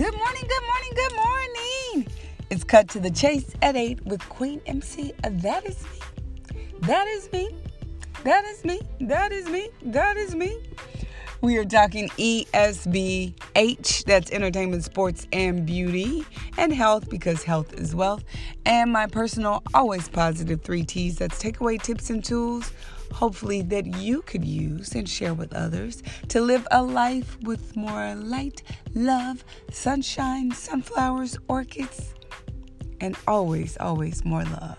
Good morning, good morning, good morning. It's cut to the chase at 8 with Queen MC. That is me. That is me. That is me. That is me. That is me. We are talking ESBH, that's entertainment, sports, and beauty, and health because health is wealth. And my personal, always positive three T's that's takeaway tips and tools, hopefully, that you could use and share with others to live a life with more light, love, sunshine, sunflowers, orchids, and always, always more love.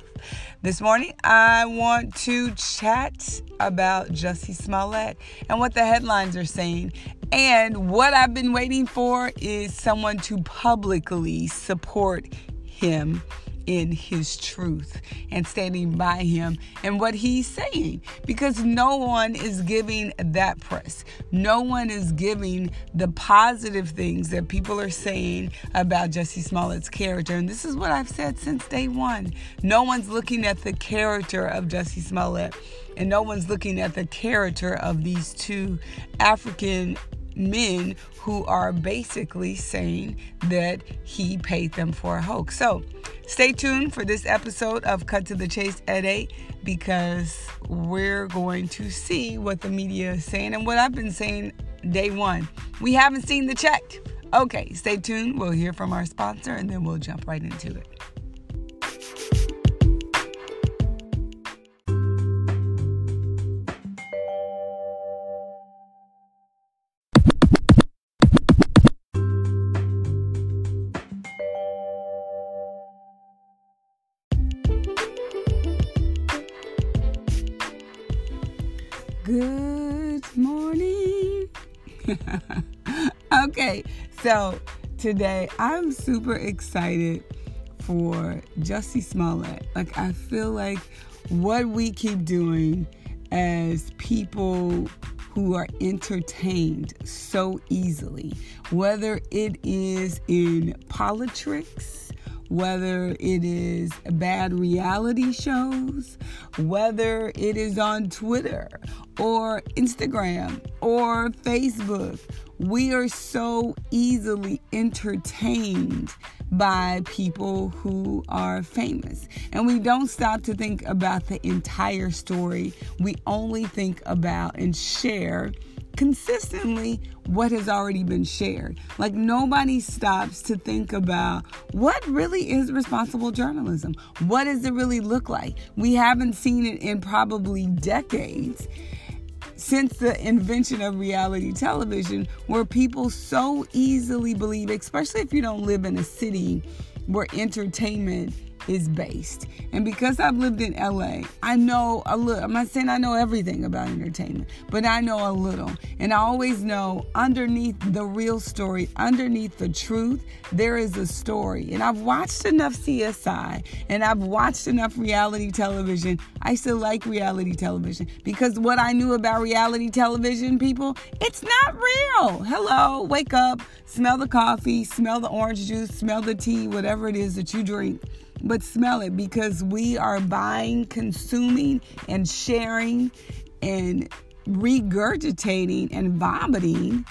This morning, I want to chat about Jussie Smollett and what the headlines are saying. And what I've been waiting for is someone to publicly support him in his truth and standing by him and what he's saying because no one is giving that press. No one is giving the positive things that people are saying about Jussie Smollett's character. And this is what I've said since day one. No one's looking at the character of Jussie Smollett and no one's looking at the character of these two African men who are basically saying that he paid them for a hoax. So stay tuned for this episode of Cut to the Chase at 8 because we're going to see what the media is saying and what I've been saying day one. We haven't seen the check. Okay, stay tuned. We'll hear from our sponsor and then we'll jump right into it. Good morning. okay, so today I'm super excited for Jussie Smollett. Like, I feel like what we keep doing as people who are entertained so easily, whether it is in politics, whether it is bad reality shows, whether it is on Twitter or Instagram or Facebook. We are so easily entertained by people who are famous. And we don't stop to think about the entire story. We only think about and share consistently what has already been shared. Like nobody stops to think about what really is responsible journalism. What does it really look like? We haven't seen it in probably decades since the invention of reality television where people so easily believe, especially if you don't live in a city where entertainment is based. And because I've lived in LA, I know a little. I'm not saying I know everything about entertainment, but I know a little. And I always know underneath the real story, underneath the truth, there is a story. And I've watched enough CSI and I've watched enough reality television. I still like reality television because what I knew about reality television, people, it's not real. Hello, wake up, smell the coffee, smell the orange juice, smell the tea, whatever it is that you drink but smell it because we are buying, consuming, and sharing and regurgitating and vomiting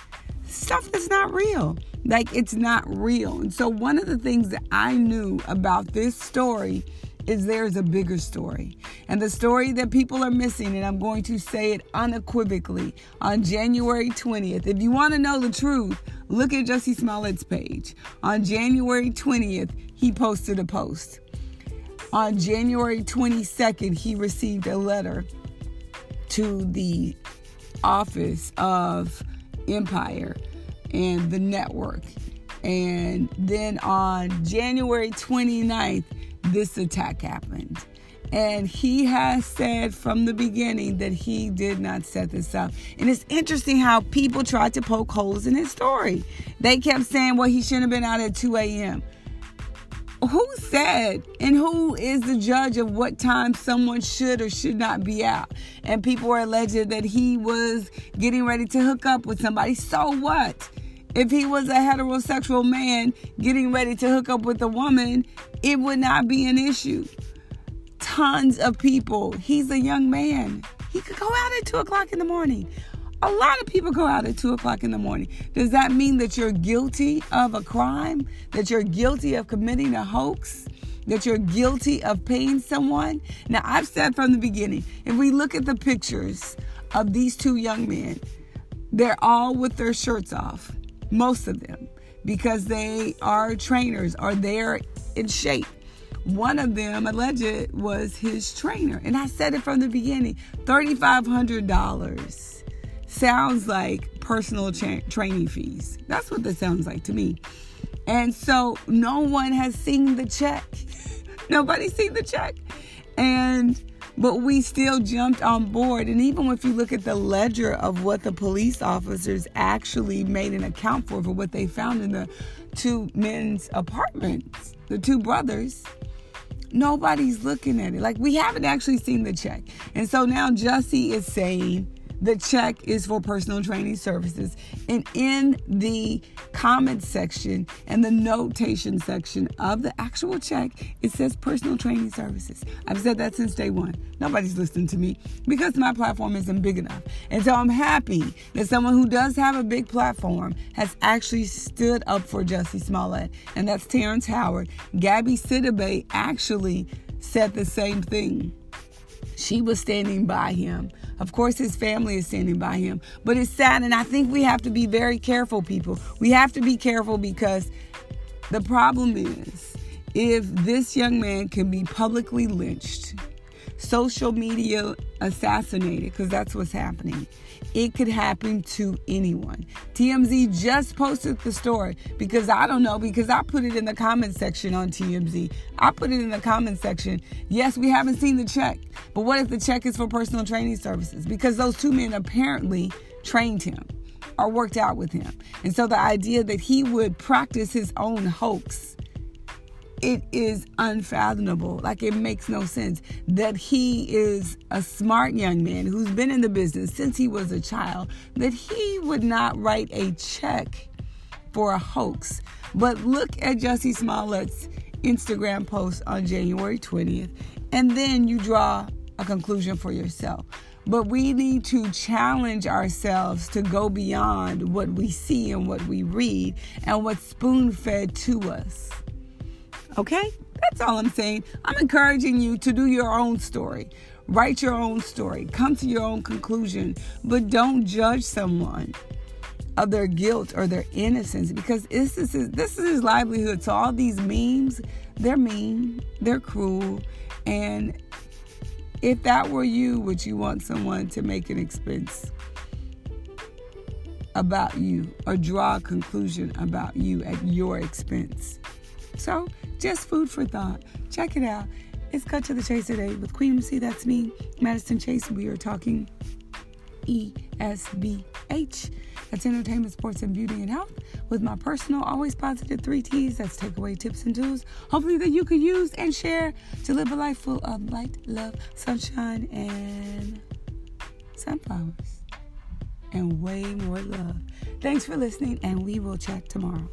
stuff that's not real. Like it's not real. And so, one of the things that I knew about this story is there's a bigger story. And the story that people are missing, and I'm going to say it unequivocally on January 20th. If you want to know the truth, look at Jussie Smollett's page. On January 20th, he posted a post. On January 22nd, he received a letter to the office of Empire and the network. And then on January 29th, this attack happened. And he has said from the beginning that he did not set this up. And it's interesting how people tried to poke holes in his story. They kept saying, well, he shouldn't have been out at 2 a.m. Who said and who is the judge of what time someone should or should not be out? And people are alleged that he was getting ready to hook up with somebody. So what? If he was a heterosexual man getting ready to hook up with a woman, it would not be an issue. Tons of people. He's a young man. He could go out at two o'clock in the morning. A lot of people go out at 2 o'clock in the morning. Does that mean that you're guilty of a crime? That you're guilty of committing a hoax? That you're guilty of paying someone? Now, I've said from the beginning, if we look at the pictures of these two young men, they're all with their shirts off, most of them, because they are trainers or they're in shape. One of them, alleged, was his trainer. And I said it from the beginning $3,500 sounds like personal cha- training fees. That's what that sounds like to me. And so no one has seen the check. Nobody's seen the check. And but we still jumped on board. And even if you look at the ledger of what the police officers actually made an account for, for what they found in the two men's apartments, the two brothers, nobody's looking at it. Like we haven't actually seen the check. And so now Jussie is saying the check is for personal training services. And in the comment section and the notation section of the actual check, it says personal training services. I've said that since day one. Nobody's listening to me because my platform isn't big enough. And so I'm happy that someone who does have a big platform has actually stood up for Jussie Smollett. And that's Terrence Howard. Gabby Sidibe actually said the same thing. She was standing by him. Of course, his family is standing by him. But it's sad, and I think we have to be very careful, people. We have to be careful because the problem is if this young man can be publicly lynched, social media assassinated, because that's what's happening. It could happen to anyone. TMZ just posted the story because I don't know, because I put it in the comment section on TMZ. I put it in the comment section. Yes, we haven't seen the check, but what if the check is for personal training services? Because those two men apparently trained him or worked out with him. And so the idea that he would practice his own hoax it is unfathomable. Like it makes no sense that he is a smart young man who's been in the business since he was a child, that he would not write a check for a hoax. But look at Jussie Smollett's Instagram post on January 20th, and then you draw a conclusion for yourself. But we need to challenge ourselves to go beyond what we see and what we read and what's spoon fed to us. Okay? That's all I'm saying. I'm encouraging you to do your own story. Write your own story. Come to your own conclusion. But don't judge someone of their guilt or their innocence because this is his, this is his livelihood. So all these memes, they're mean, they're cruel, and if that were you, would you want someone to make an expense about you or draw a conclusion about you at your expense? So just food for thought. Check it out. It's Cut to the Chase today with Queen MC. That's me, Madison Chase. We are talking ESBH. That's entertainment, sports, and beauty and health. With my personal, always positive three T's. That's takeaway tips and tools. Hopefully that you can use and share to live a life full of light, love, sunshine, and sunflowers. And way more love. Thanks for listening, and we will chat tomorrow.